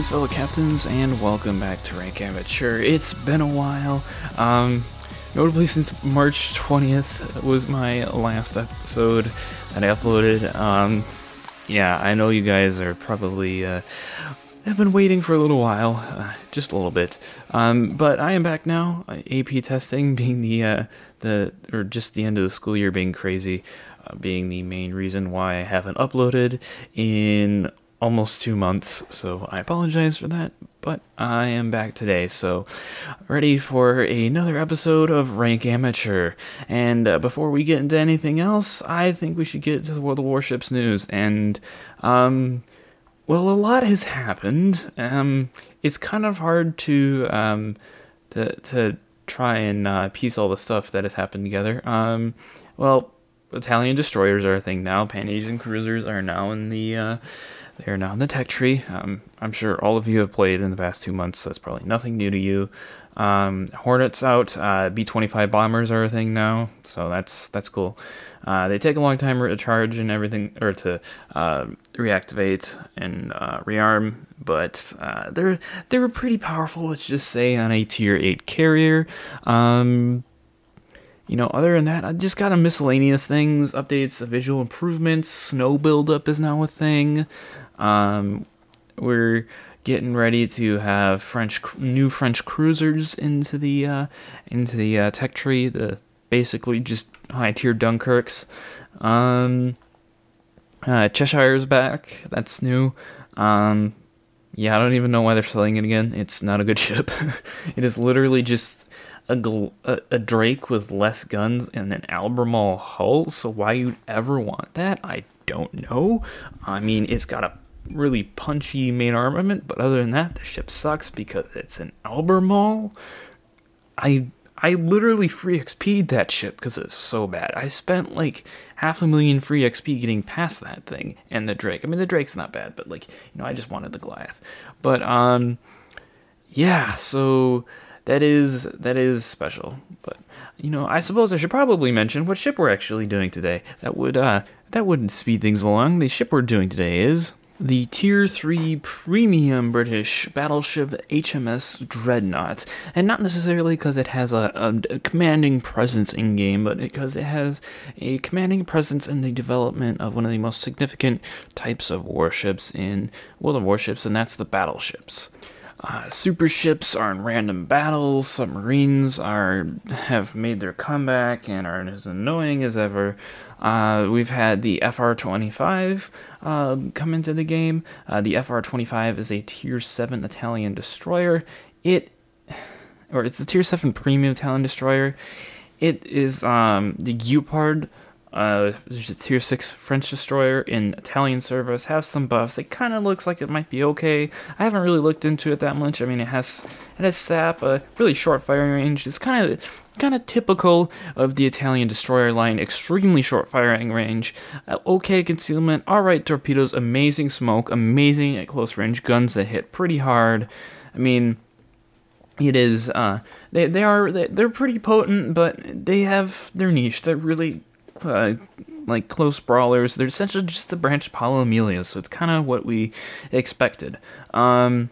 Greetings, fellow captains, and welcome back to Rank Amateur. It's been a while. Um, notably, since March 20th was my last episode that I uploaded. Um, yeah, I know you guys are probably uh, have been waiting for a little while, uh, just a little bit. Um, but I am back now. AP testing being the uh, the or just the end of the school year being crazy, uh, being the main reason why I haven't uploaded in almost two months, so I apologize for that, but I am back today, so ready for another episode of Rank Amateur. And uh, before we get into anything else, I think we should get to the World of Warships news. And, um, well, a lot has happened. Um, it's kind of hard to, um, to, to try and uh, piece all the stuff that has happened together. Um, well, Italian destroyers are a thing now. Pan Asian cruisers are now in the uh, they are now in the tech tree. Um, I'm sure all of you have played in the past two months. So that's probably nothing new to you. Um, Hornets out. Uh, B-25 bombers are a thing now, so that's that's cool. Uh, they take a long time to charge and everything, or to uh, reactivate and uh, rearm, but uh, they're they were pretty powerful. Let's just say on a tier eight carrier. Um, you know, other than that, I just got a miscellaneous things, updates, visual improvements. Snow buildup is now a thing. Um, we're getting ready to have French new French cruisers into the uh, into the uh, tech tree. The basically just high tier Dunkirks. Um, uh, Cheshire's back. That's new. Um, yeah, I don't even know why they're selling it again. It's not a good ship. it is literally just a, gl- a, a Drake with less guns and an Albemarle hull. So why you'd ever want that, I don't know. I mean, it's got a really punchy main armament, but other than that, the ship sucks because it's an Albemarle. I I literally free XP'd that ship because it's so bad. I spent like half a million free XP getting past that thing and the Drake. I mean, the Drake's not bad, but like you know, I just wanted the Goliath. But um, yeah. So that is that is special. But you know, I suppose I should probably mention what ship we're actually doing today. That would uh that would speed things along. The ship we're doing today is the Tier 3 premium British battleship HMS Dreadnought. And not necessarily because it has a, a, a, commanding presence in game, but because it has a commanding presence in the development of one of the most significant types of warships in World of Warships, and that's the battleships. Uh, super ships are in random battles. Submarines are have made their comeback and are as annoying as ever. Uh, we've had the FR-25 uh, come into the game. Uh, the FR-25 is a Tier 7 Italian destroyer. It, or it's a Tier 7 premium Italian destroyer. It is um, the Guépard uh, there's a tier 6 French destroyer in Italian service, has some buffs. It kind of looks like it might be okay. I haven't really looked into it that much. I mean, it has it has sap, a really short firing range. It's kind of kind of typical of the Italian destroyer line. Extremely short firing range, uh, okay concealment, all right torpedoes, amazing smoke, amazing at close range guns that hit pretty hard. I mean, it is uh, they they are they're pretty potent, but they have their niche. They're really uh, like close brawlers. They're essentially just a branch Paolo Emilio, so it's kind of what we expected. Um,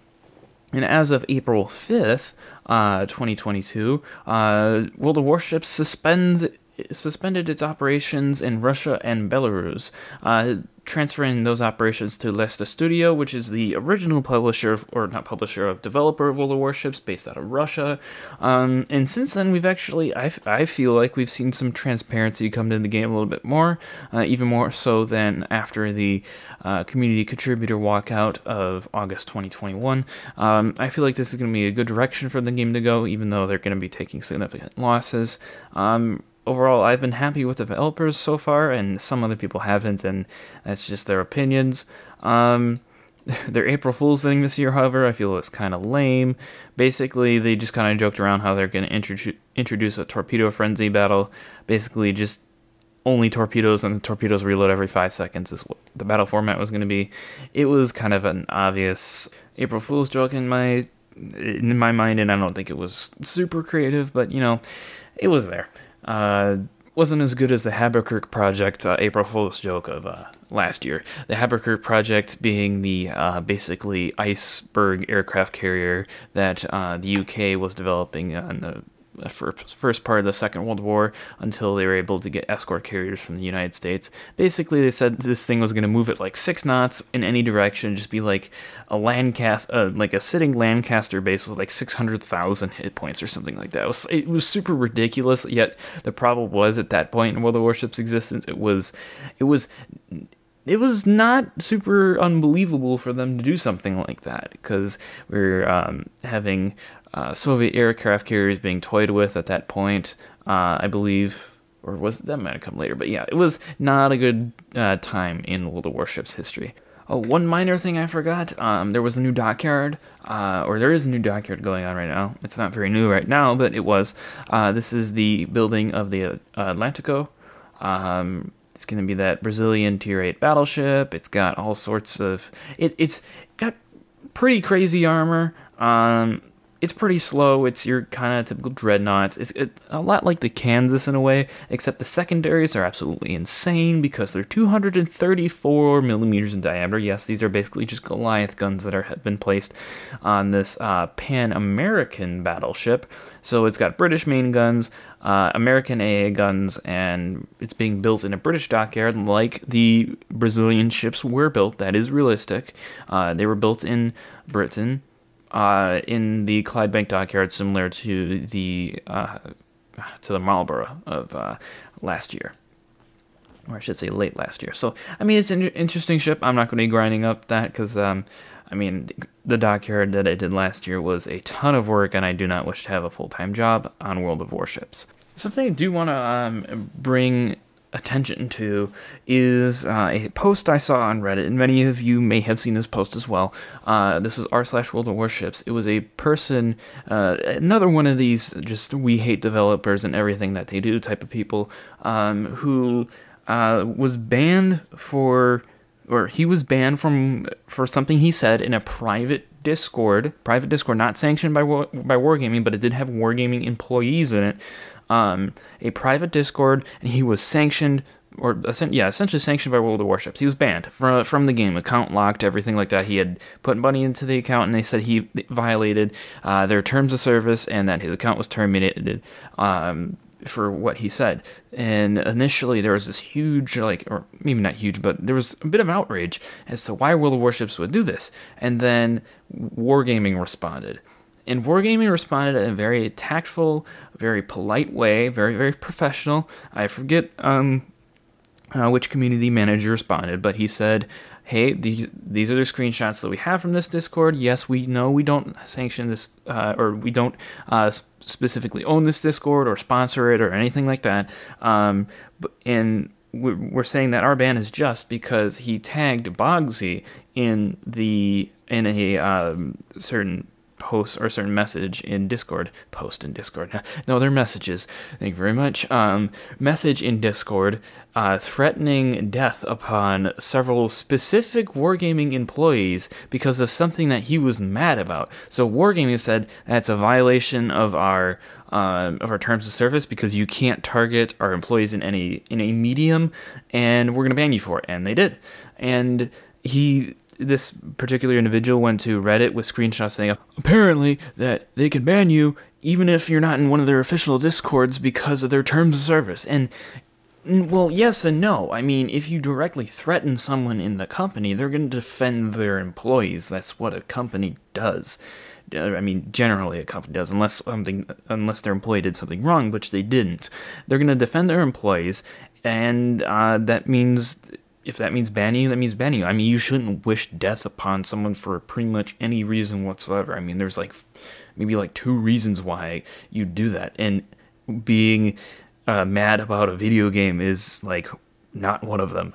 and as of April 5th, uh, 2022, uh, World of Warships suspends suspended its operations in Russia and Belarus. Uh, transferring those operations to Lesta Studio, which is the original publisher, of, or not publisher, of developer of World of Warships based out of Russia. Um, and since then, we've actually, I, I feel like we've seen some transparency come to the game a little bit more, uh, even more so than after the uh, community contributor walkout of August 2021. Um, I feel like this is going to be a good direction for the game to go, even though they're going to be taking significant losses. Um, overall, I've been happy with the developers so far, and some other people haven't, and that's just their opinions. Um, their April Fool's thing this year, however, I feel was kind of lame. Basically, they just kind of joked around how they're going to introdu- introduce a torpedo frenzy battle. Basically, just only torpedoes and the torpedoes reload every five seconds is what the battle format was going to be. It was kind of an obvious April Fool's joke in my in my mind, and I don't think it was super creative, but you know, it was there. Uh, wasn't as good as the Habakkuk project uh, April Fool's joke of uh, last year. The Habakkuk project being the uh, basically iceberg aircraft carrier that uh, the UK was developing on the first part of the Second World War until they were able to get escort carriers from the United States. Basically, they said this thing was going to move at like six knots in any direction, just be like a Lancaster, uh, like a sitting Lancaster base with like 600,000 hit points or something like that. It was, it was super ridiculous. Yet the problem was at that point in World of Warships' existence, it was, it was it was not super unbelievable for them to do something like that because we're um, having uh, Soviet aircraft carriers being toyed with at that point, uh, I believe, or was that might have come later, but yeah, it was not a good uh, time in World of Warships history. Oh, one minor thing I forgot. Um, there was a new dockyard, uh, or there is a new dockyard going on right now. It's not very new right now, but it was. Uh, this is the building of the uh, Atlantico. Um, it's going to be that Brazilian Tier 8 battleship. It's got all sorts of. It, it's got pretty crazy armor. Um, it's pretty slow. It's your kind of typical dreadnoughts. It's it, a lot like the Kansas in a way, except the secondaries are absolutely insane because they're 234 millimeters in diameter. Yes, these are basically just Goliath guns that are have been placed on this uh, Pan American battleship. So it's got British main guns, uh, American AA guns, and it's being built in a British dockyard like the Brazilian ships were built. That is realistic. Uh, they were built in Britain uh, in the Clydebank dockyard, similar to the uh, to the Marlborough of uh, last year, or I should say late last year. So I mean, it's an interesting ship. I'm not going to be grinding up that because um, I mean, the dockyard that I did last year was a ton of work, and I do not wish to have a full time job on World of Warships. Something I do want to um, bring attention to is uh, a post I saw on Reddit, and many of you may have seen this post as well. Uh, this is r slash World of Warships. It was a person, uh, another one of these just we hate developers and everything that they do type of people, um, who uh, was banned for, or he was banned from for something he said in a private Discord, private Discord, not sanctioned by by Wargaming, but it did have Wargaming employees in it um, a private Discord, and he was sanctioned or yeah, essentially sanctioned by World of Warships. He was banned from from the game, account locked, everything like that. He had put money into the account, and they said he violated uh, their terms of service, and that his account was terminated um, for what he said. And initially, there was this huge, like, or maybe not huge, but there was a bit of outrage as to why World of Warships would do this. And then Wargaming responded. And Wargaming responded in a very tactful, very polite way, very, very professional. I forget um, uh, which community manager responded, but he said, hey, these, these are the screenshots that we have from this Discord. Yes, we know we don't sanction this, uh, or we don't uh, specifically own this Discord or sponsor it or anything like that. Um, and we're saying that our ban is just because he tagged Bogsy in the in a um, certain post or a certain message in Discord. Post in Discord. No, they're messages. Thank you very much. Um, message in Discord uh, threatening death upon several specific Wargaming employees because of something that he was mad about. So Wargaming said that's a violation of our uh, of our terms of service because you can't target our employees in any in a medium, and we're gonna ban you for it. And they did. And he this particular individual went to Reddit with screenshots saying apparently that they can ban you even if you're not in one of their official discords because of their terms of service. And well, yes and no. I mean, if you directly threaten someone in the company, they're going to defend their employees. That's what a company does. Uh, I mean, generally a company does, unless something, unless their employee did something wrong, which they didn't. They're going to defend their employees, and uh, that means if that means banning you, that means banning you. I mean, you shouldn't wish death upon someone for pretty much any reason whatsoever. I mean, there's like maybe like two reasons why you do that, and being uh, mad about a video game is like not one of them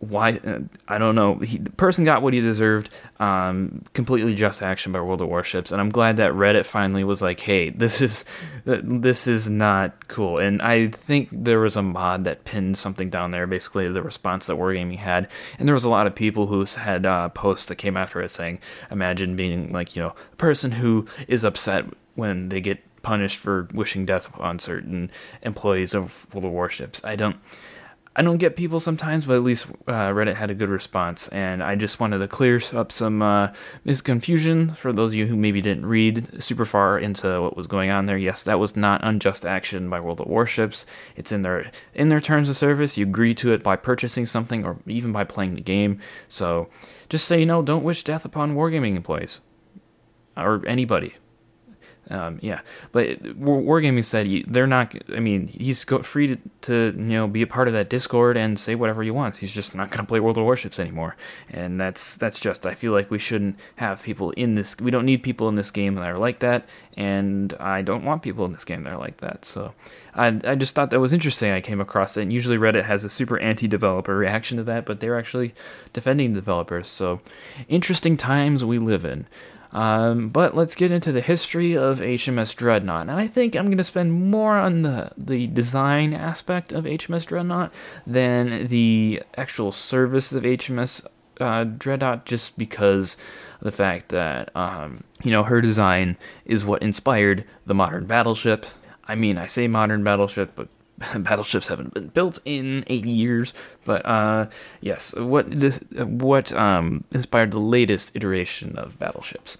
why uh, I don't know. He, the person got what he deserved. Um, completely just action by World of Warships, and I'm glad that Reddit finally was like, "Hey, this is this is not cool." And I think there was a mod that pinned something down there, basically the response that Wargaming had, and there was a lot of people who had uh, posts that came after it saying, "Imagine being like you know a person who is upset when they get punished for wishing death upon certain employees of World of Warships." I don't. I don't get people sometimes, but at least uh, Reddit had a good response, and I just wanted to clear up some uh, misconfusion for those of you who maybe didn't read super far into what was going on there. Yes, that was not unjust action by World of Warships. It's in their in their terms of service. You agree to it by purchasing something or even by playing the game. So, just say you know, don't wish death upon wargaming employees or anybody. Um, yeah, but Wargaming said they're not. I mean, he's free to, to you know be a part of that Discord and say whatever he wants. He's just not going to play World of Warships anymore, and that's that's just. I feel like we shouldn't have people in this. We don't need people in this game that are like that, and I don't want people in this game that are like that. So, I I just thought that was interesting. I came across it, and usually Reddit has a super anti-developer reaction to that, but they're actually defending developers. So, interesting times we live in. Um, but let's get into the history of HMS Dreadnought. And I think I'm going to spend more on the, the design aspect of HMS Dreadnought than the actual service of HMS uh, Dreadnought, just because the fact that, um, you know, her design is what inspired the modern battleship. I mean, I say modern battleship, but battleships haven't been built in 80 years but uh, yes what this what um, inspired the latest iteration of battleships.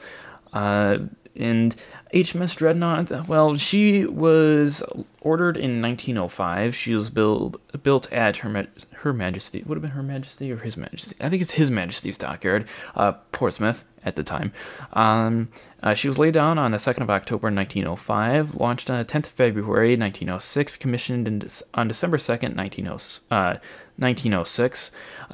Uh, and HMS Dreadnought well she was ordered in 1905 she was built built at her her majesty would have been her majesty or his majesty? I think it's his majesty's dockyard uh, Portsmouth at the time. Um, uh, she was laid down on the 2nd of October 1905, launched on the 10th of February 1906, commissioned in, on December 2nd, 1906, uh,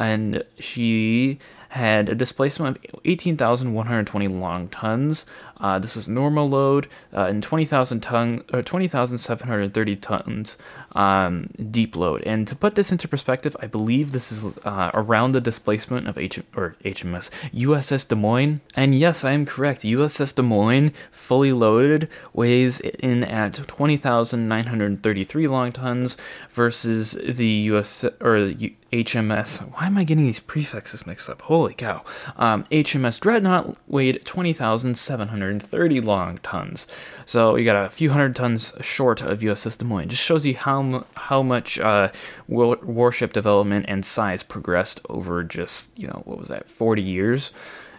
and she had a displacement of 18,120 long tons. Uh, this is normal load, uh, and 20,000 ton, or 20,730 tons um, deep load. And to put this into perspective, I believe this is uh, around the displacement of H or HMS USS Des Moines. And yes, I am correct. USS Des Moines, fully loaded, weighs in at 20,933 long tons versus the US or the HMS. Why am I getting these prefixes mixed up? Holy cow! Um, HMS Dreadnought weighed 20,730 long tons. So you got a few hundred tons short of USS Des Moines. Just shows you how how much uh, warship development and size progressed over just you know what was that 40 years.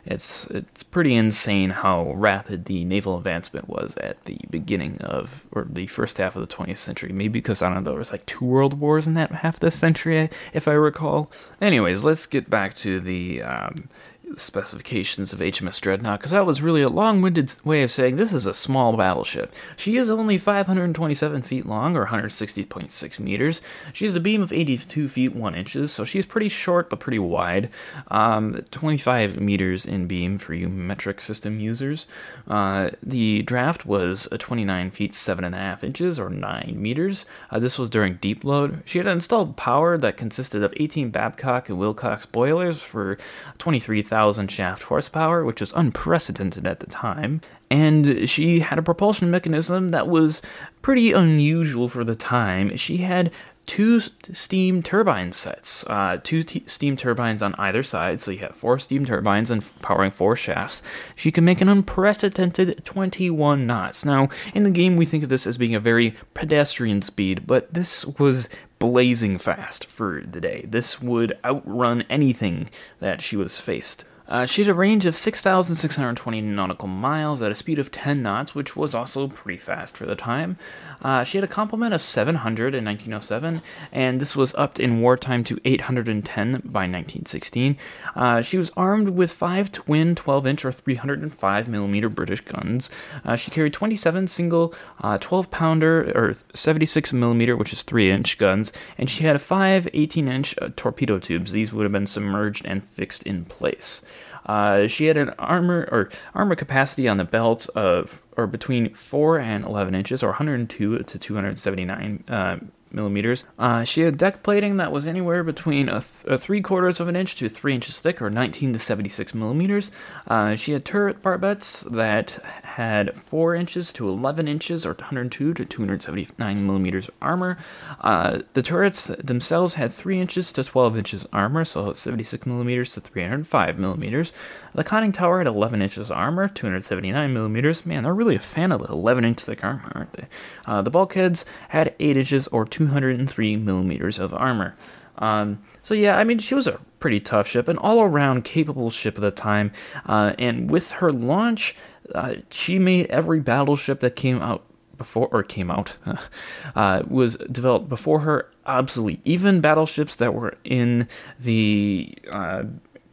It's it's pretty insane how rapid the naval advancement was at the beginning of or the first half of the 20th century. Maybe because I don't know there was like two world wars in that half of the century, if I recall. Anyways, let's get back to the um, specifications of HMS Dreadnought because that was really a long winded way of saying this is a small battleship. She is only 527 feet long or 160.6 meters. She has a beam of 82 feet 1 inches, so she's pretty short but pretty wide. Um, 25 meters in beam for you metric system users. Uh, the draft was a 29 feet 7.5 inches or 9 meters. Uh, this was during deep load. She had installed power that consisted of 18 Babcock and Wilcox boilers for 23,000 1,000 shaft horsepower, which was unprecedented at the time. And she had a propulsion mechanism that was pretty unusual for the time. She had two steam turbine sets, uh, two t- steam turbines on either side, so you have four steam turbines and powering four shafts. She can make an unprecedented 21 knots. Now, in the game, we think of this as being a very pedestrian speed, but this was blazing fast for the day. This would outrun anything that she was faced. Uh, she had a range of 6,620 nautical miles at a speed of 10 knots, which was also pretty fast for the time. Uh, she had a complement of 700 in 1907, and this was upped in wartime to 810 by 1916. Uh, she was armed with five twin 12 inch or 305 millimeter British guns. Uh, she carried 27 single uh, 12 pounder or 76 millimeter, which is 3 inch guns, and she had five 18 inch uh, torpedo tubes. These would have been submerged and fixed in place. Uh, she had an armor or armor capacity on the belt of or between 4 and 11 inches, or 102 to 279 uh, millimeters. Uh, she had deck plating that was anywhere between a, th- a, three quarters of an inch to three inches thick, or 19 to 76 millimeters. Uh, she had turret barbettes that had four inches to 11 inches, or 102 to 279 millimeters of armor. Uh, the turrets themselves had three inches to 12 inches armor, so 76 millimeters to 305 millimeters. The conning tower had 11 inches armor, 279 millimeters. Man, they're really a fan of the 11 inch thick armor, aren't they? Uh, the bulkheads had 8 inches or 203 millimeters of armor. Um, so yeah, I mean, she was a pretty tough ship, an all-around capable ship at the time. Uh, and with her launch, uh, she made every battleship that came out before or came out uh, was developed before her obsolete. Even battleships that were in the uh,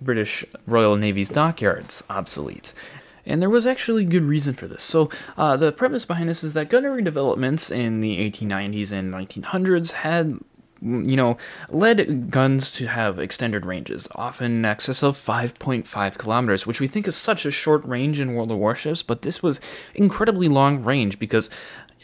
British Royal Navy's dockyards obsolete. And there was actually good reason for this. So, uh, the premise behind this is that gunnery developments in the 1890s and 1900s had you know, led guns to have extended ranges, often in excess of 5.5 kilometers, which we think is such a short range in World of Warships, but this was incredibly long range because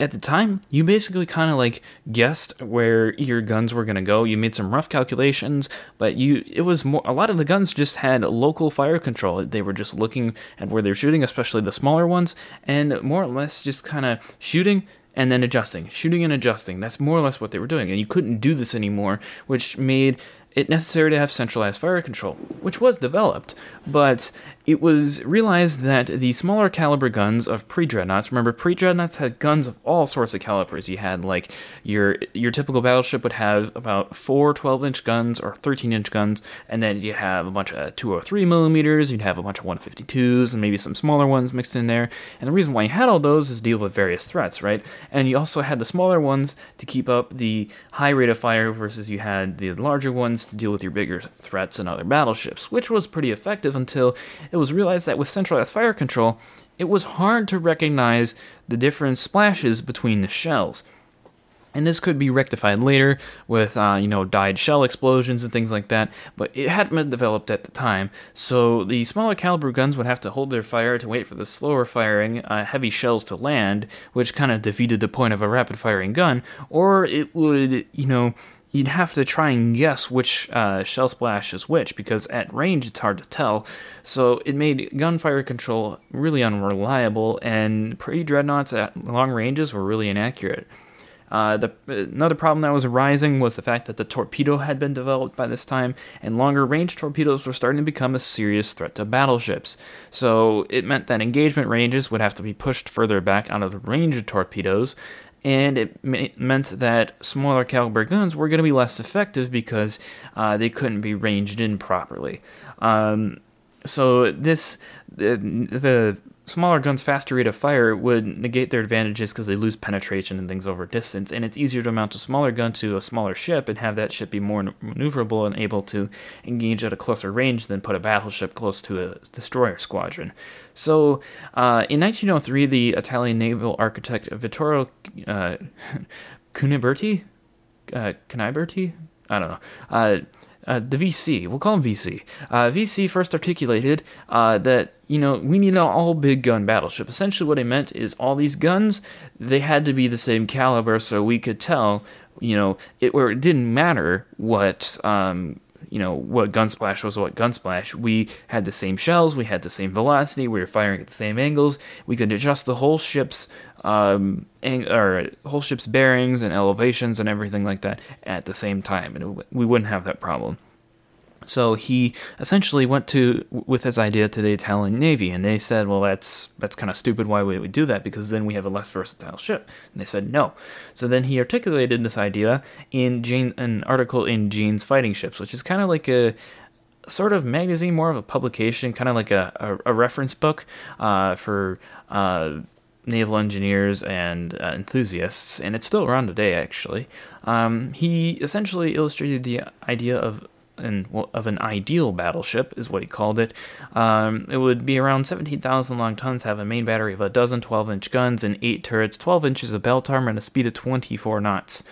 at the time, you basically kind of like guessed where your guns were going to go. You made some rough calculations, but you it was more a lot of the guns just had local fire control. They were just looking at where they're shooting, especially the smaller ones, and more or less just kind of shooting and then adjusting, shooting and adjusting. That's more or less what they were doing, and you couldn't do this anymore, which made it necessary to have centralized fire control, which was developed, but it was realized that the smaller caliber guns of pre-dreadnoughts, remember pre-dreadnoughts had guns of all sorts of calibers. You had like your your typical battleship would have about four 12-inch guns or 13-inch guns, and then you have a bunch of 203 millimeters. You'd have a bunch of 152s and maybe some smaller ones mixed in there. And the reason why you had all those is to deal with various threats, right? And you also had the smaller ones to keep up the high rate of fire versus you had the larger ones to deal with your bigger threats and other battleships, which was pretty effective until it was realized that with centralized fire control, it was hard to recognize the different splashes between the shells. And this could be rectified later with, uh, you know, dyed shell explosions and things like that, but it hadn't been developed at the time. So the smaller caliber guns would have to hold their fire to wait for the slower firing uh, heavy shells to land, which kind of defeated the point of a rapid firing gun, or it would, you know, you'd have to try and guess which uh, shell splash is which because at range it's hard to tell. So it made gunfire control really unreliable, and pre dreadnoughts at long ranges were really inaccurate. Uh, the, another problem that was arising was the fact that the torpedo had been developed by this time, and longer range torpedoes were starting to become a serious threat to battleships. So it meant that engagement ranges would have to be pushed further back out of the range of torpedoes, and it meant that smaller caliber guns were going to be less effective because uh, they couldn't be ranged in properly. Um, so this the, the smaller guns' faster rate of fire would negate their advantages because they lose penetration and things over distance, and it's easier to mount a smaller gun to a smaller ship and have that ship be more maneuverable and able to engage at a closer range than put a battleship close to a destroyer squadron. So, uh, in 1903, the Italian naval architect Vittorio uh, Cuniberti, uh, Cuniberti, I don't know. Uh, the VC, we'll call him VC. Uh, VC first articulated uh, that you know we need an all big gun battleship. Essentially, what he meant is all these guns they had to be the same caliber, so we could tell you know it where it didn't matter what um, you know what gunsplash was what gunsplash we had the same shells we had the same velocity we were firing at the same angles we could adjust the whole ship's um, ang- or whole ship's bearings and elevations and everything like that at the same time and it, we wouldn't have that problem so he essentially went to with his idea to the Italian Navy, and they said, "Well, that's that's kind of stupid. Why would we do that? Because then we have a less versatile ship." And they said, "No." So then he articulated this idea in Jane, an article in Jane's Fighting Ships, which is kind of like a sort of magazine, more of a publication, kind of like a, a, a reference book uh, for uh, naval engineers and uh, enthusiasts, and it's still around today, actually. Um, he essentially illustrated the idea of an, well, of an ideal battleship, is what he called it. Um, it would be around 17,000 long tons, have a main battery of a dozen 12 inch guns and eight turrets, 12 inches of belt armor, and a speed of 24 knots.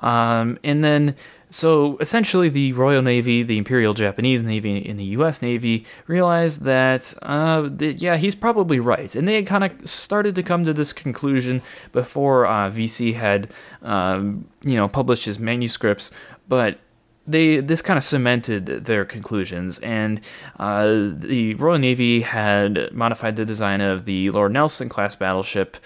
Um, and then so essentially, the Royal Navy, the Imperial Japanese Navy, and the U.S. Navy realized that, uh, yeah, he's probably right, and they had kind of started to come to this conclusion before uh, VC had, um, you know, published his manuscripts, but. They, this kind of cemented their conclusions, and uh, the Royal Navy had modified the design of the Lord Nelson class battleship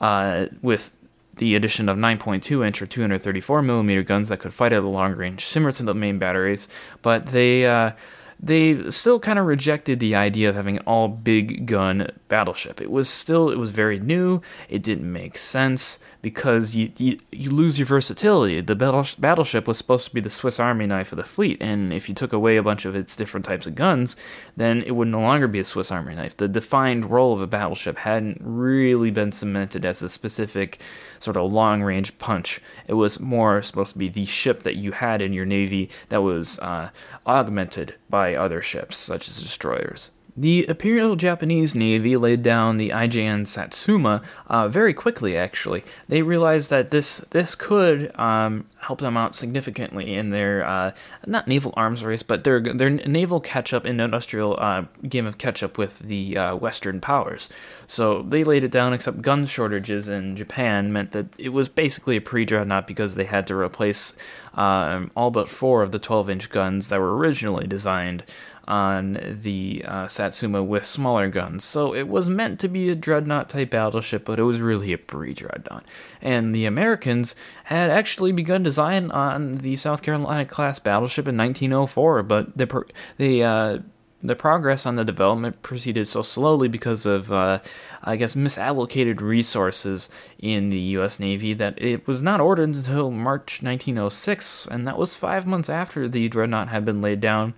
uh, with the addition of 9.2 inch or 234 millimeter guns that could fight at a long range, similar to the main batteries, but they uh, they still kind of rejected the idea of having an all big gun battleship. It was still it was very new. It didn't make sense because you, you, you lose your versatility. The battleship was supposed to be the Swiss Army knife of the fleet, and if you took away a bunch of its different types of guns, then it would no longer be a Swiss Army knife. The defined role of a battleship hadn't really been cemented as a specific sort of long range punch. It was more supposed to be the ship that you had in your navy that was uh, augmented by other ships, such as destroyers. The Imperial Japanese Navy laid down the IJN Satsuma uh, very quickly. Actually, they realized that this this could um, help them out significantly in their uh, not naval arms race, but their their naval catch up in industrial uh, game of catch up with the uh, Western powers. So they laid it down. Except gun shortages in Japan meant that it was basically a pre-dreadnought because they had to replace um, all but four of the 12-inch guns that were originally designed on the uh, Satsuma with smaller guns. So it was meant to be a dreadnought type battleship, but it was really a pre dreadnought. And the Americans had actually begun design on the South Carolina class battleship in 1904, but the the uh, the progress on the development proceeded so slowly because of, uh, I guess, misallocated resources in the U.S. Navy that it was not ordered until March 1906, and that was five months after the dreadnought had been laid down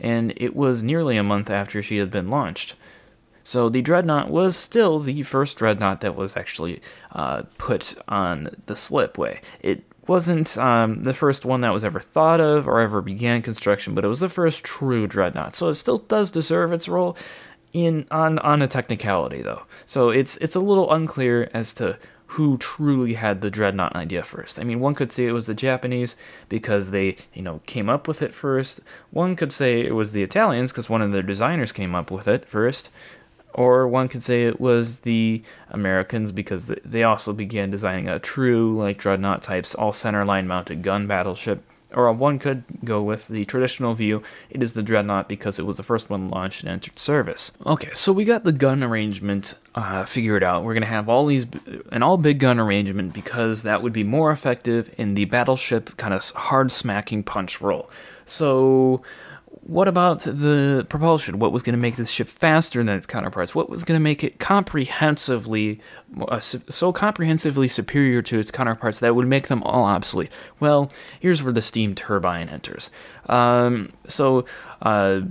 and it was nearly a month after she had been launched. So the Dreadnought was still the first Dreadnought that was actually uh, put on the slipway. It wasn't um, the first one that was ever thought of or ever began construction, but it was the first true Dreadnought. So it still does deserve its role in on on a technicality though. So it's it's a little unclear as to who truly had the dreadnought idea first. I mean, one could say it was the Japanese because they, you know, came up with it first. One could say it was the Italians because one of their designers came up with it first. Or one could say it was the Americans because they also began designing a true, like, dreadnought types, all centerline mounted gun battleship or one could go with the traditional view, it is the Dreadnought because it was the first one launched and entered service. Okay, so we got the gun arrangement uh, figured out. We're going to have all these, an all big gun arrangement because that would be more effective in the battleship kind of hard smacking punch role. So what about the propulsion? What was going to make this ship faster than its counterparts? What was going to make it comprehensively, uh, so comprehensively superior to its counterparts that would make them all obsolete? Well, here's where the steam turbine enters. Um, so, uh,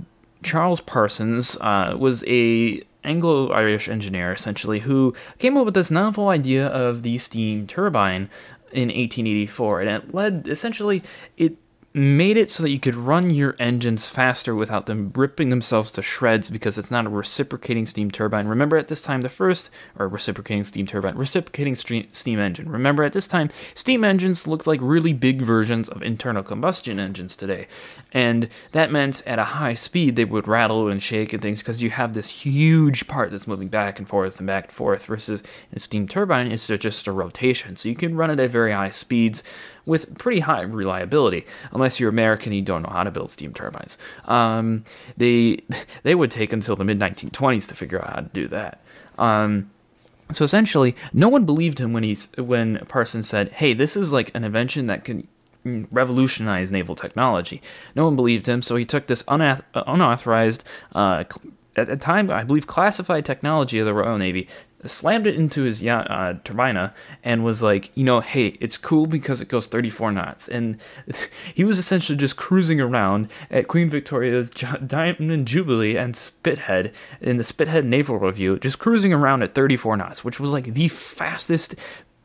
Charles Parsons uh, was a Anglo-Irish engineer, essentially, who came up with this novel idea of the steam turbine in 1884, and it led essentially it made it so that you could run your engines faster without them ripping themselves to shreds because it's not a reciprocating steam turbine. Remember at this time, the first, or reciprocating steam turbine, reciprocating steam engine. Remember at this time, steam engines looked like really big versions of internal combustion engines today. And that meant at a high speed, they would rattle and shake and things because you have this huge part that's moving back and forth and back and forth versus a steam turbine, it's just a rotation. So you can run it at very high speeds with pretty high reliability, unless you're American and you don't know how to build steam turbines. Um, they they would take until the mid 1920s to figure out how to do that. Um, so essentially, no one believed him when he when Parsons said, "Hey, this is like an invention that can revolutionize naval technology." No one believed him, so he took this unauthorized, uh, at the time I believe classified technology of the Royal Navy slammed it into his uh, Turbinia and was like, you know, hey, it's cool because it goes 34 knots. And he was essentially just cruising around at Queen Victoria's Diamond Jubilee and Spithead in the Spithead Naval Review, just cruising around at 34 knots, which was like the fastest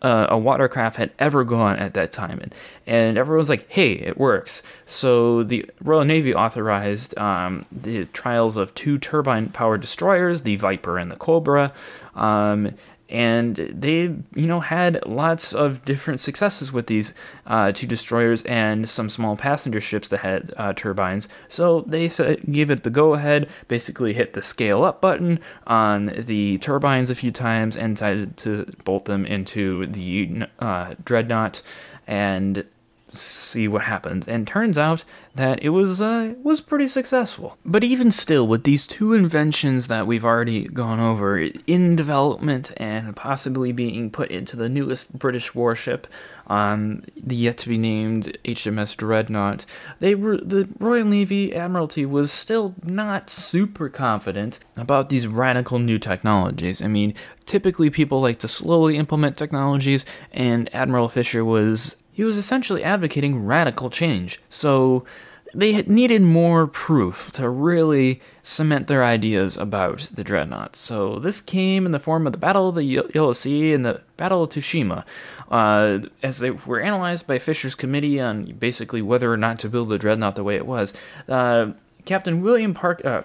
uh, a watercraft had ever gone at that time. And, and everyone's like, hey, it works. So the Royal Navy authorized um, the trials of two turbine powered destroyers, the Viper and the Cobra. Um, and they you know had lots of different successes with these uh, two destroyers and some small passenger ships that had uh, turbines. So they said, gave it the go ahead basically hit the scale up button on the turbines a few times and decided to bolt them into the uh, dreadnought. And see what happens. And turns out that it was uh, was pretty successful. But even still, with these two inventions that we've already gone over in development and possibly being put into the newest British warship, um, the yet to be named HMS Dreadnought, they were the Royal Navy Admiralty was still not super confident about these radical new technologies. I mean, typically people like to slowly implement technologies, and Admiral Fisher was he was essentially advocating radical change. So they needed more proof to really cement their ideas about the dreadnought. So this came in the form of the Battle of the Yellow Sea and the Battle of Tsushima, uh, as they were analyzed by Fisher's committee on basically whether or not to build the dreadnought the way it was. Uh, Captain William Park. Uh,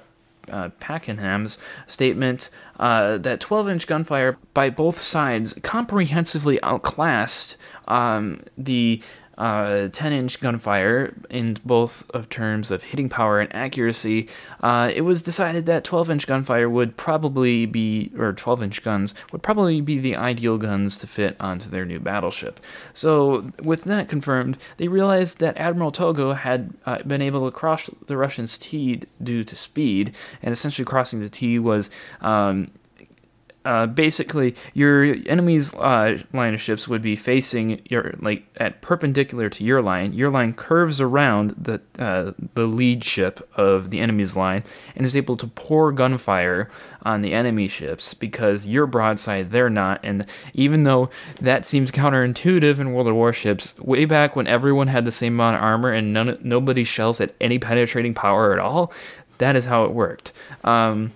uh, Pakenham's statement uh, that 12 inch gunfire by both sides comprehensively outclassed um, the uh, 10 inch gunfire in both of terms of hitting power and accuracy, uh, it was decided that 12 inch gunfire would probably be, or 12 inch guns would probably be the ideal guns to fit onto their new battleship. So, with that confirmed, they realized that Admiral Togo had uh, been able to cross the Russians' T due to speed, and essentially crossing the T was. Um, uh, basically your enemy's uh, line of ships would be facing your like at perpendicular to your line. Your line curves around the uh, the lead ship of the enemy's line and is able to pour gunfire on the enemy ships because you're broadside, they're not. And even though that seems counterintuitive in World of Warships, way back when everyone had the same amount of armor and none nobody's shells had any penetrating power at all, that is how it worked. Um,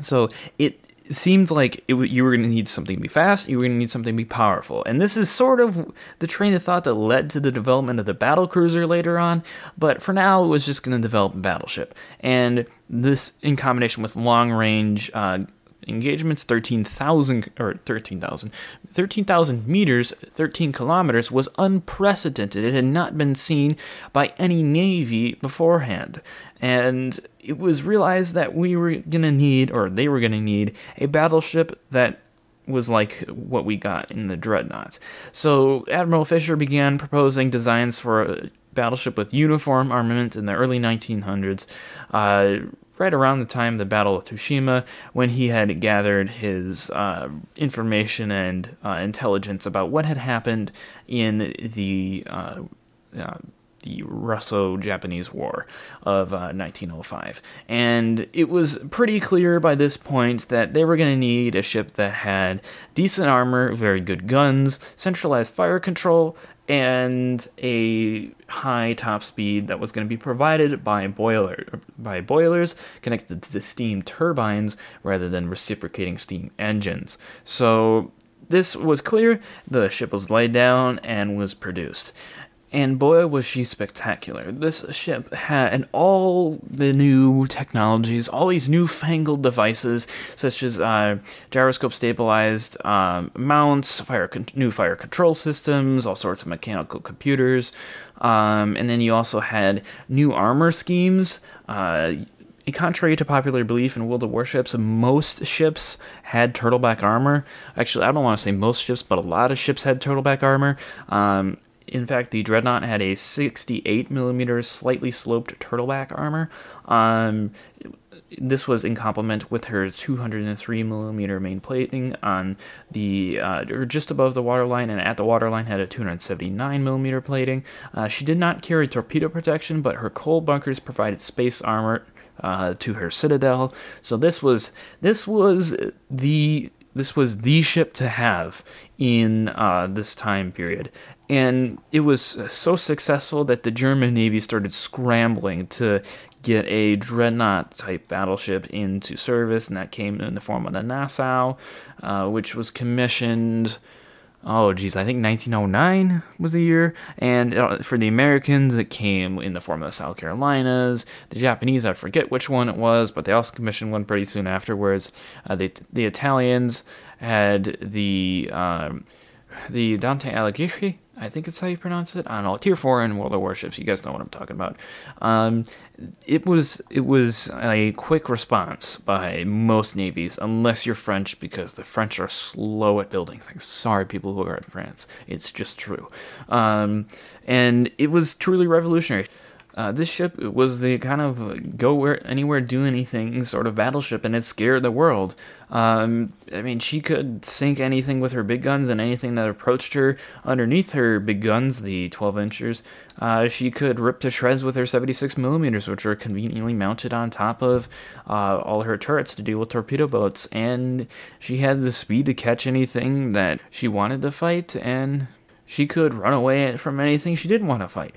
so it seemed like it, you were going to need something to be fast, you were going to need something to be powerful. And this is sort of the train of thought that led to the development of the battle cruiser later on, but for now it was just going to develop a battleship. And this, in combination with long range uh, engagements, 13,000 or 13,000, 13,000 meters, 13 kilometers was unprecedented. It had not been seen by any navy beforehand. And it was realized that we were going to need, or they were going to need, a battleship that was like what we got in the dreadnoughts. So Admiral Fisher began proposing designs for a battleship with uniform armament in the early 1900s, uh, right around the time of the Battle of Tsushima, when he had gathered his uh, information and uh, intelligence about what had happened in the uh, uh, the Russo Japanese War of uh, 1905. And it was pretty clear by this point that they were going to need a ship that had decent armor, very good guns, centralized fire control, and a high top speed that was going to be provided by boiler by boilers connected to the steam turbines rather than reciprocating steam engines. So this was clear, the ship was laid down and was produced. And boy, was she spectacular. This ship had all the new technologies, all these newfangled devices, such as uh, gyroscope stabilized um, mounts, fire con- new fire control systems, all sorts of mechanical computers. Um, and then you also had new armor schemes. Uh, contrary to popular belief in World of Warships, most ships had turtleback armor. Actually, I don't want to say most ships, but a lot of ships had turtleback armor. Um, in fact, the Dreadnought had a 68 millimeter slightly sloped turtleback armor. Um, this was in complement with her 203 millimeter main plating on the uh, or just above the waterline, and at the waterline had a 279 millimeter plating. Uh, she did not carry torpedo protection, but her coal bunkers provided space armor uh, to her citadel. So this was this was the this was the ship to have in uh, this time period. And it was so successful that the German Navy started scrambling to get a dreadnought type battleship into service, and that came in the form of the Nassau, uh, which was commissioned. Oh, geez, I think 1909 was the year. And uh, for the Americans, it came in the form of the South Carolinas. The Japanese, I forget which one it was, but they also commissioned one pretty soon afterwards. Uh, the, the Italians had the um, the Dante Alighieri, I think it's how you pronounce it. I don't know. Tier four in World of Warships. You guys know what I'm talking about. Um, it was it was a quick response by most navies, unless you're French, because the French are slow at building things. Sorry, people who are in France. It's just true. Um, and it was truly revolutionary. Uh, this ship was the kind of go where anywhere, do anything sort of battleship, and it scared the world. Um, I mean, she could sink anything with her big guns, and anything that approached her underneath her big guns, the 12 inchers, uh, she could rip to shreds with her 76 millimeters, which were conveniently mounted on top of uh, all her turrets to deal with torpedo boats. And she had the speed to catch anything that she wanted to fight, and she could run away from anything she didn't want to fight.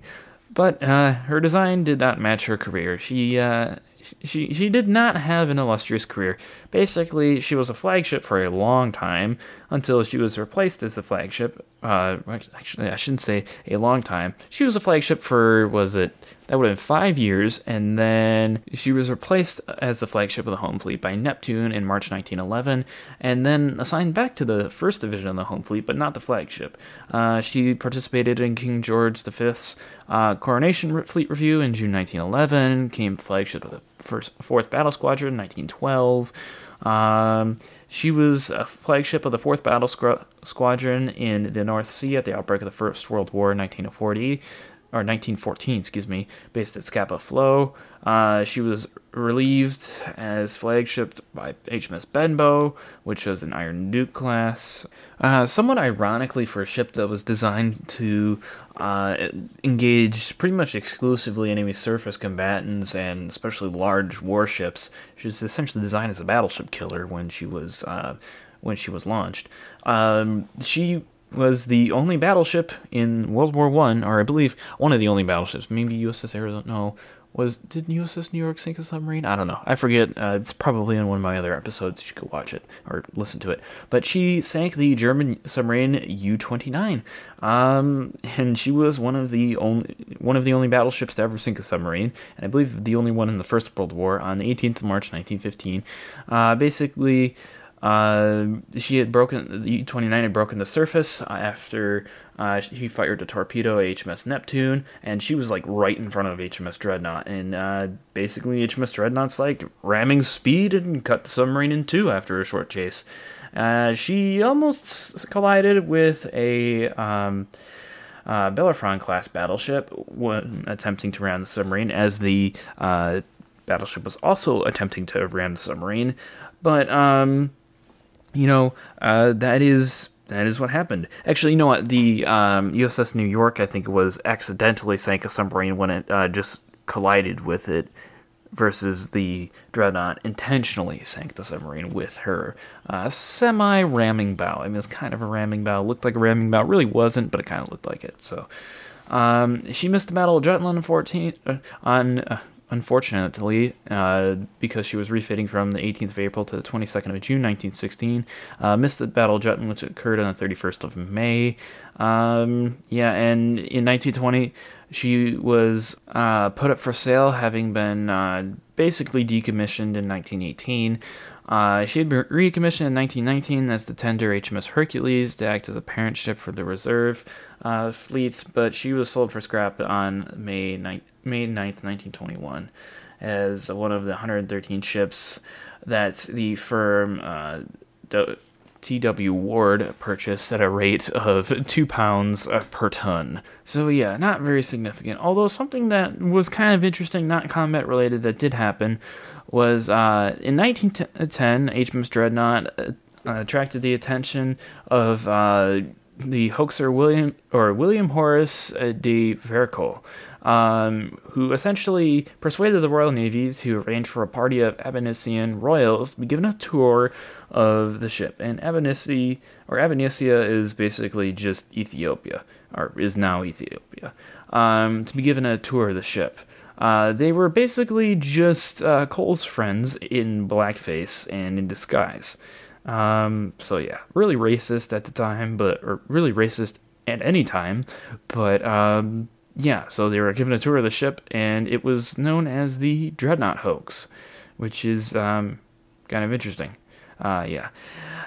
But uh, her design did not match her career. She uh, she she did not have an illustrious career. Basically, she was a flagship for a long time until she was replaced as the flagship. Uh, actually, I shouldn't say a long time. She was a flagship for was it that would have been five years, and then she was replaced as the flagship of the Home Fleet by Neptune in March 1911, and then assigned back to the First Division of the Home Fleet, but not the flagship. Uh, she participated in King George V's uh, Coronation Fleet Review in June 1911, came flagship of the first, Fourth Battle Squadron in 1912. Um, she was a flagship of the 4th Battle Squadron in the North Sea at the outbreak of the First World War in 1940 or 1914, excuse me, based at Scapa Flow. Uh, she was relieved as flagship by HMS Benbow, which was an Iron Duke class. Uh, somewhat ironically, for a ship that was designed to uh, engage pretty much exclusively enemy surface combatants and especially large warships, she was essentially designed as a battleship killer when she was uh, when she was launched. Um, she was the only battleship in World War One, or I believe one of the only battleships. Maybe USS Arizona. No, was did USS New York sink a submarine? I don't know. I forget. Uh, it's probably in one of my other episodes. You could watch it or listen to it. But she sank the German submarine U twenty nine, um, and she was one of the only one of the only battleships to ever sink a submarine, and I believe the only one in the First World War on the eighteenth of March, nineteen fifteen. Uh, basically. Uh, she had broken the U-29 had broken the surface after uh, he fired a torpedo at HMS Neptune, and she was like right in front of HMS Dreadnought. And uh, basically, HMS Dreadnought's like ramming speed and cut the submarine in two after a short chase. Uh, she almost collided with a um, uh, Bellerophon class battleship when attempting to ram the submarine, as the battleship was also attempting to ram the submarine. But um, you know, uh, that is that is what happened. Actually, you know what? The um, USS New York, I think, was accidentally sank a submarine when it uh, just collided with it, versus the Dreadnought intentionally sank the submarine with her uh, semi ramming bow. I mean, it's kind of a ramming bow. It looked like a ramming bow. It really wasn't, but it kind of looked like it. So. Um, she missed the Battle of Jutland 14, uh, on uh, unfortunately, uh, because she was refitting from the 18th of April to the 22nd of June 1916. Uh, missed the Battle of Jutland, which occurred on the 31st of May. Um, yeah, and in 1920, she was uh, put up for sale, having been uh, basically decommissioned in 1918. Uh, she had been recommissioned in 1919 as the tender HMS Hercules to act as a parent ship for the reserve uh, fleets, but she was sold for scrap on May 9th, May 9th, 1921, as one of the 113 ships that the firm uh, T.W. Ward purchased at a rate of two pounds uh, per ton. So yeah, not very significant. Although something that was kind of interesting, not combat related, that did happen was uh, in 1910, HMS Dreadnought uh, attracted the attention of uh, the hoaxer William or William Horace uh, de Vere Cole, um, who essentially persuaded the Royal Navy to arrange for a party of Abanisian royals to be given a tour of the ship. And Abanisi or Abanisia is basically just Ethiopia, or is now Ethiopia, um, to be given a tour of the ship. Uh, they were basically just uh, Cole's friends in blackface and in disguise. Um, so yeah, really racist at the time, but or really racist at any time. But um, yeah, so they were given a tour of the ship, and it was known as the Dreadnought hoax, which is um, kind of interesting. Uh, yeah,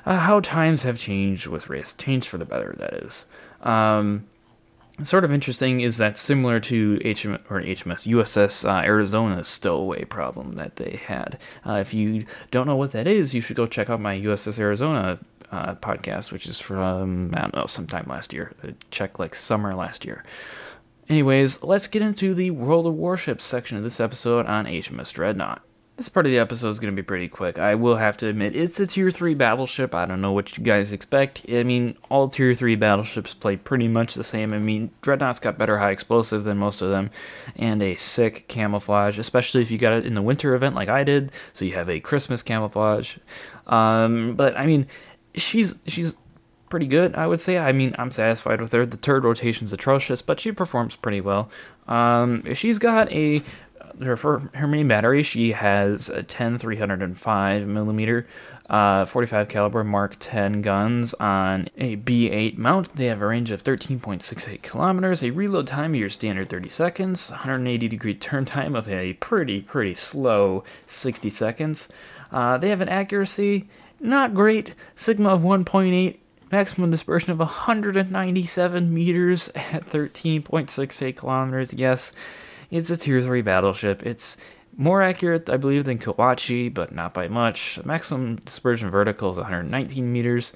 uh, how times have changed with race, changed for the better. That is. Um, sort of interesting is that similar to HM, or HMS USS uh, stowaway problem that they had. Uh, if you don't know what that is, you should go check out my USS Arizona uh, podcast, which is from I don't know sometime last year. Uh, check like summer last year. Anyways, let's get into the World of Warships section of this episode on HMS Dreadnought. This part of the episode is going to be pretty quick. I will have to admit, it's a tier 3 battleship. I don't know what you guys expect. I mean, all tier 3 battleships play pretty much the same. I mean, Dreadnought's got better high explosive than most of them, and a sick camouflage, especially if you got it in the winter event like I did, so you have a Christmas camouflage. Um, but, I mean, she's she's pretty good, I would say. I mean, I'm satisfied with her. The turret rotation's atrocious, but she performs pretty well. Um, she's got a her for her main battery, she has a 10 305 millimeter, uh, 45 caliber Mark 10 guns on a B8 mount. They have a range of 13.68 kilometers, a reload time of your standard 30 seconds, 180 degree turn time of a pretty pretty slow 60 seconds. Uh, they have an accuracy not great, sigma of 1.8 maximum dispersion of 197 meters at 13.68 kilometers. Yes, it's a tier 3 battleship. It's more accurate, I believe, than Kawachi, but not by much. Maximum dispersion vertical is 119 meters.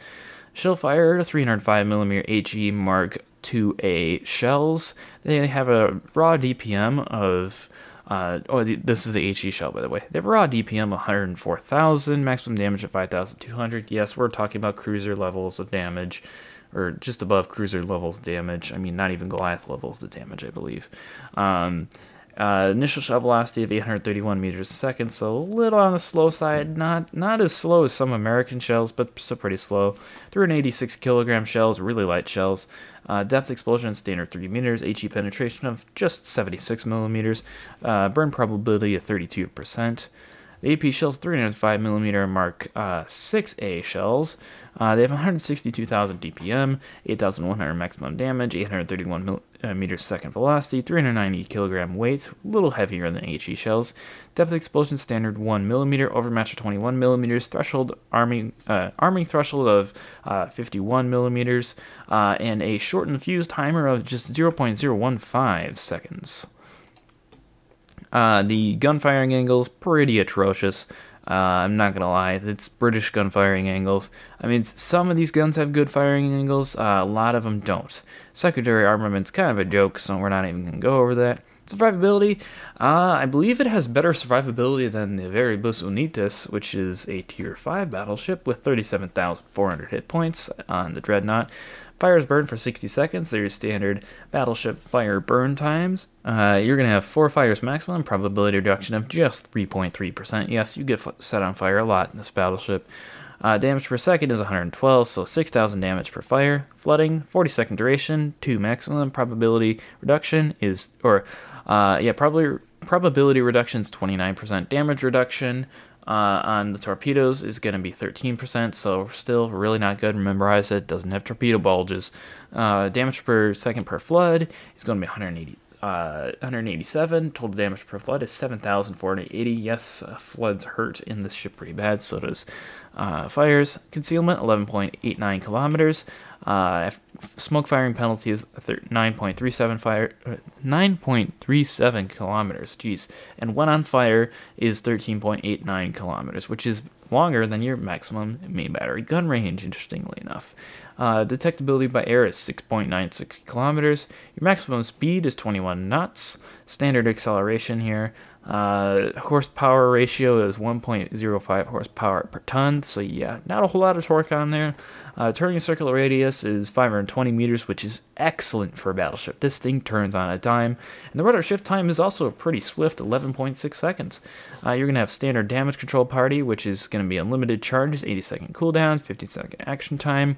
Shell fire 305 millimeter HE Mark 2A shells. They have a raw DPM of uh, oh, this is the HE shell, by the way. They have raw DPM 104,000, maximum damage of 5,200. Yes, we're talking about cruiser levels of damage, or just above cruiser levels of damage. I mean, not even Goliath levels of damage, I believe. Um, uh, initial shell velocity of 831 meters a second, so a little on the slow side. Not not as slow as some American shells, but still pretty slow. 386 kilogram shells, really light shells. Uh, depth explosion standard 3 meters, HE penetration of just 76 millimeters, uh, burn probability of 32%. The AP shells 305 millimeter Mark uh, 6A shells. Uh, they have 162,000 DPM, 8,100 maximum damage, 831 mil- meters second velocity, 390 kilogram weight, a little heavier than HE shells. Depth explosion standard 1 millimeter, overmatch of 21 millimeters, threshold arming uh, arming threshold of uh, 51 millimeters, uh, and a shortened fuse timer of just 0.015 seconds. Uh, the gun firing angles pretty atrocious. Uh, I'm not gonna lie, it's British gun firing angles. I mean, some of these guns have good firing angles, uh, a lot of them don't. Secondary armament's kind of a joke, so we're not even gonna go over that. Survivability, uh, I believe it has better survivability than the Viribus Unitis, which is a tier 5 battleship with 37,400 hit points on the Dreadnought. Fires burn for 60 seconds. They're your standard battleship fire burn times. Uh, you're going to have 4 fires maximum, probability reduction of just 3.3%. Yes, you get set on fire a lot in this battleship. Uh, damage per second is 112, so 6,000 damage per fire. Flooding, 40 second duration, 2 maximum. Probability reduction is, or, uh, yeah, probably probability reduction is 29%. Damage reduction, uh, on the torpedoes is going to be 13%, so still really not good. Remember, I said it doesn't have torpedo bulges. Uh, damage per second per flood is going to be 180, uh, 187. Total damage per flood is 7,480. Yes, uh, floods hurt in this ship pretty bad, so does uh, fires. Concealment 11.89 kilometers. Uh, smoke firing penalty is 9.37 fire, uh, 9.37 kilometers. Jeez, and when on fire is 13.89 kilometers, which is longer than your maximum main battery gun range. Interestingly enough, uh, detectability by air is 6.96 kilometers. Your maximum speed is 21 knots. Standard acceleration here Uh, horsepower ratio is 1.05 horsepower per ton, so yeah, not a whole lot of torque on there. Uh, turning circular radius is 520 meters, which is excellent for a battleship. This thing turns on a dime, and the rudder shift time is also pretty swift, 11.6 seconds. Uh, you're going to have standard damage control party, which is going to be unlimited charges, 80 second cooldowns, 50 second action time.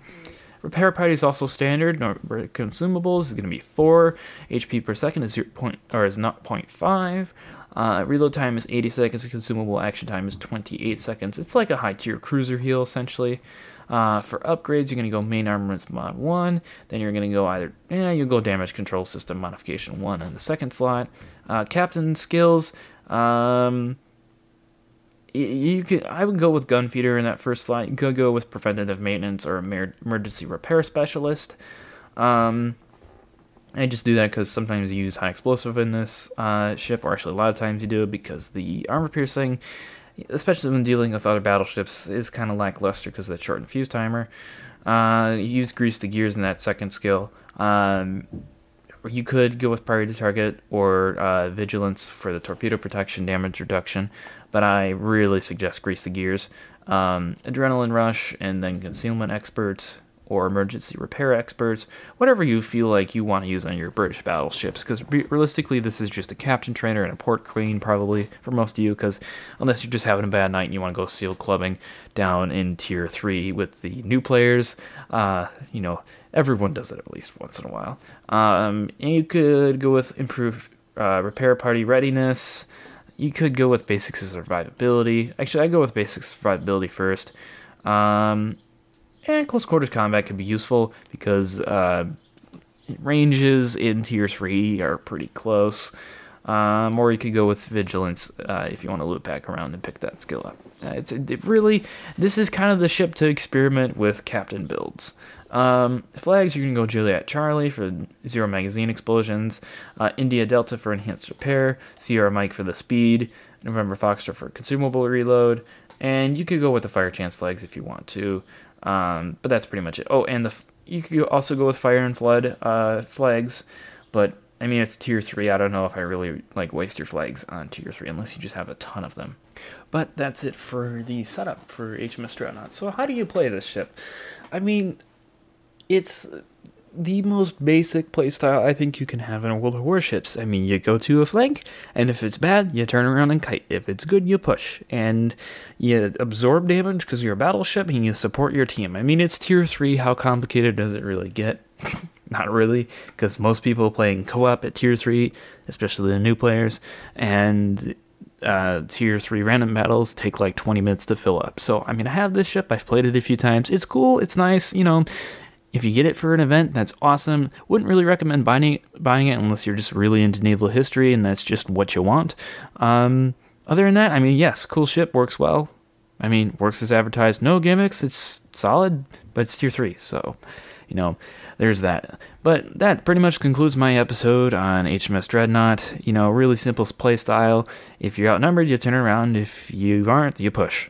Repair party is also standard. Consumables is going to be 4. HP per second is 0. Point, or is not 0.5. Uh, reload time is 80 seconds. Consumable action time is 28 seconds. It's like a high tier cruiser heal essentially. Uh, for upgrades, you're going to go main armaments mod 1. Then you're going to go either, yeah, you'll go damage control system modification 1 in the second slot. Uh, captain skills, um, you could I would go with gun feeder in that first slot. You could go with preventative maintenance or emergency repair specialist. Um, I just do that because sometimes you use high explosive in this uh, ship, or actually a lot of times you do it because the armor piercing, especially when dealing with other battleships, is kind of lackluster because of that shortened fuse timer. Uh, use grease the gears in that second skill. Um, you could go with priority target or uh, vigilance for the torpedo protection damage reduction but I really suggest Grease the Gears. Um, adrenaline Rush, and then Concealment Experts or Emergency Repair Experts, whatever you feel like you want to use on your British battleships. Because realistically, this is just a captain trainer and a port queen, probably for most of you. Because unless you're just having a bad night and you want to go seal clubbing down in Tier 3 with the new players, uh, you know, everyone does it at least once in a while. Um, and you could go with improved uh, repair party readiness you could go with basics of survivability. Actually, I go with basics survivability first. Um, and close quarters combat could be useful because uh, ranges in tier three are pretty close. Um, or you could go with vigilance uh, if you want to loop back around and pick that skill up. Uh, it's it really this is kind of the ship to experiment with captain builds. Um, flags, you can go Juliet Charlie for zero magazine explosions, uh, India Delta for enhanced repair, Sierra Mike for the speed, November Foxtrot for consumable reload, and you could go with the fire chance flags if you want to. Um, but that's pretty much it. Oh, and the you could also go with fire and flood uh, flags, but I mean it's tier three. I don't know if I really like waste your flags on tier three unless you just have a ton of them. But that's it for the setup for HMS Dreadnought. So how do you play this ship? I mean, it's the most basic playstyle I think you can have in a World of Warships. I mean, you go to a flank, and if it's bad, you turn around and kite. If it's good, you push. And you absorb damage because you're a battleship, and you support your team. I mean, it's tier 3. How complicated does it really get? Not really, because most people playing co op at tier 3, especially the new players, and uh, tier 3 random battles take like 20 minutes to fill up. So, I mean, I have this ship, I've played it a few times. It's cool, it's nice, you know, if you get it for an event, that's awesome. Wouldn't really recommend buying buying it unless you're just really into naval history and that's just what you want. Um, other than that, I mean, yes, cool ship works well. I mean, works as advertised. No gimmicks. It's solid, but it's tier three, so you know, there's that. But that pretty much concludes my episode on HMS Dreadnought. You know, really simple play style. If you're outnumbered, you turn around. If you aren't, you push.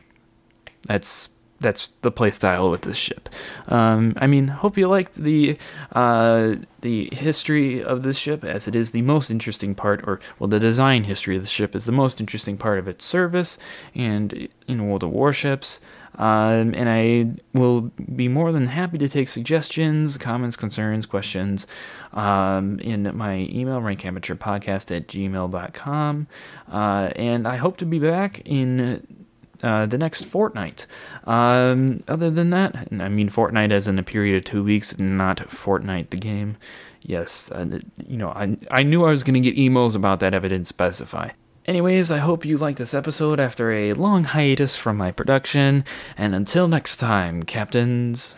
That's that's the playstyle with this ship. Um, I mean, hope you liked the uh, the history of this ship, as it is the most interesting part, or well, the design history of the ship is the most interesting part of its service and in World of Warships. Um, and I will be more than happy to take suggestions, comments, concerns, questions um, in my email, rankamateurpodcast at gmail.com. Uh, and I hope to be back in uh, the next fortnight. Um, other than that, I mean fortnight as in a period of two weeks, not Fortnite the game. Yes, uh, you know, I, I knew I was going to get emails about that if I didn't specify. Anyways, I hope you liked this episode after a long hiatus from my production, and until next time, Captains.